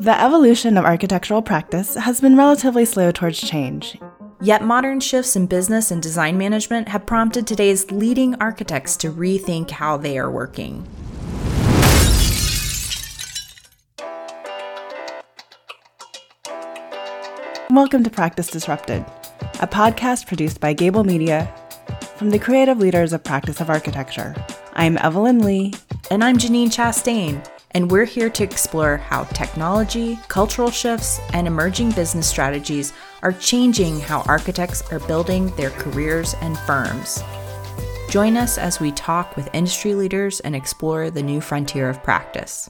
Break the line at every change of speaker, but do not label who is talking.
The evolution of architectural practice has been relatively slow towards change.
Yet modern shifts in business and design management have prompted today's leading architects to rethink how they are working.
Welcome to Practice Disrupted, a podcast produced by Gable Media from the creative leaders of Practice of Architecture. I'm Evelyn Lee.
And I'm Janine Chastain, and we're here to explore how technology, cultural shifts, and emerging business strategies are changing how architects are building their careers and firms. Join us as we talk with industry leaders and explore the new frontier of practice.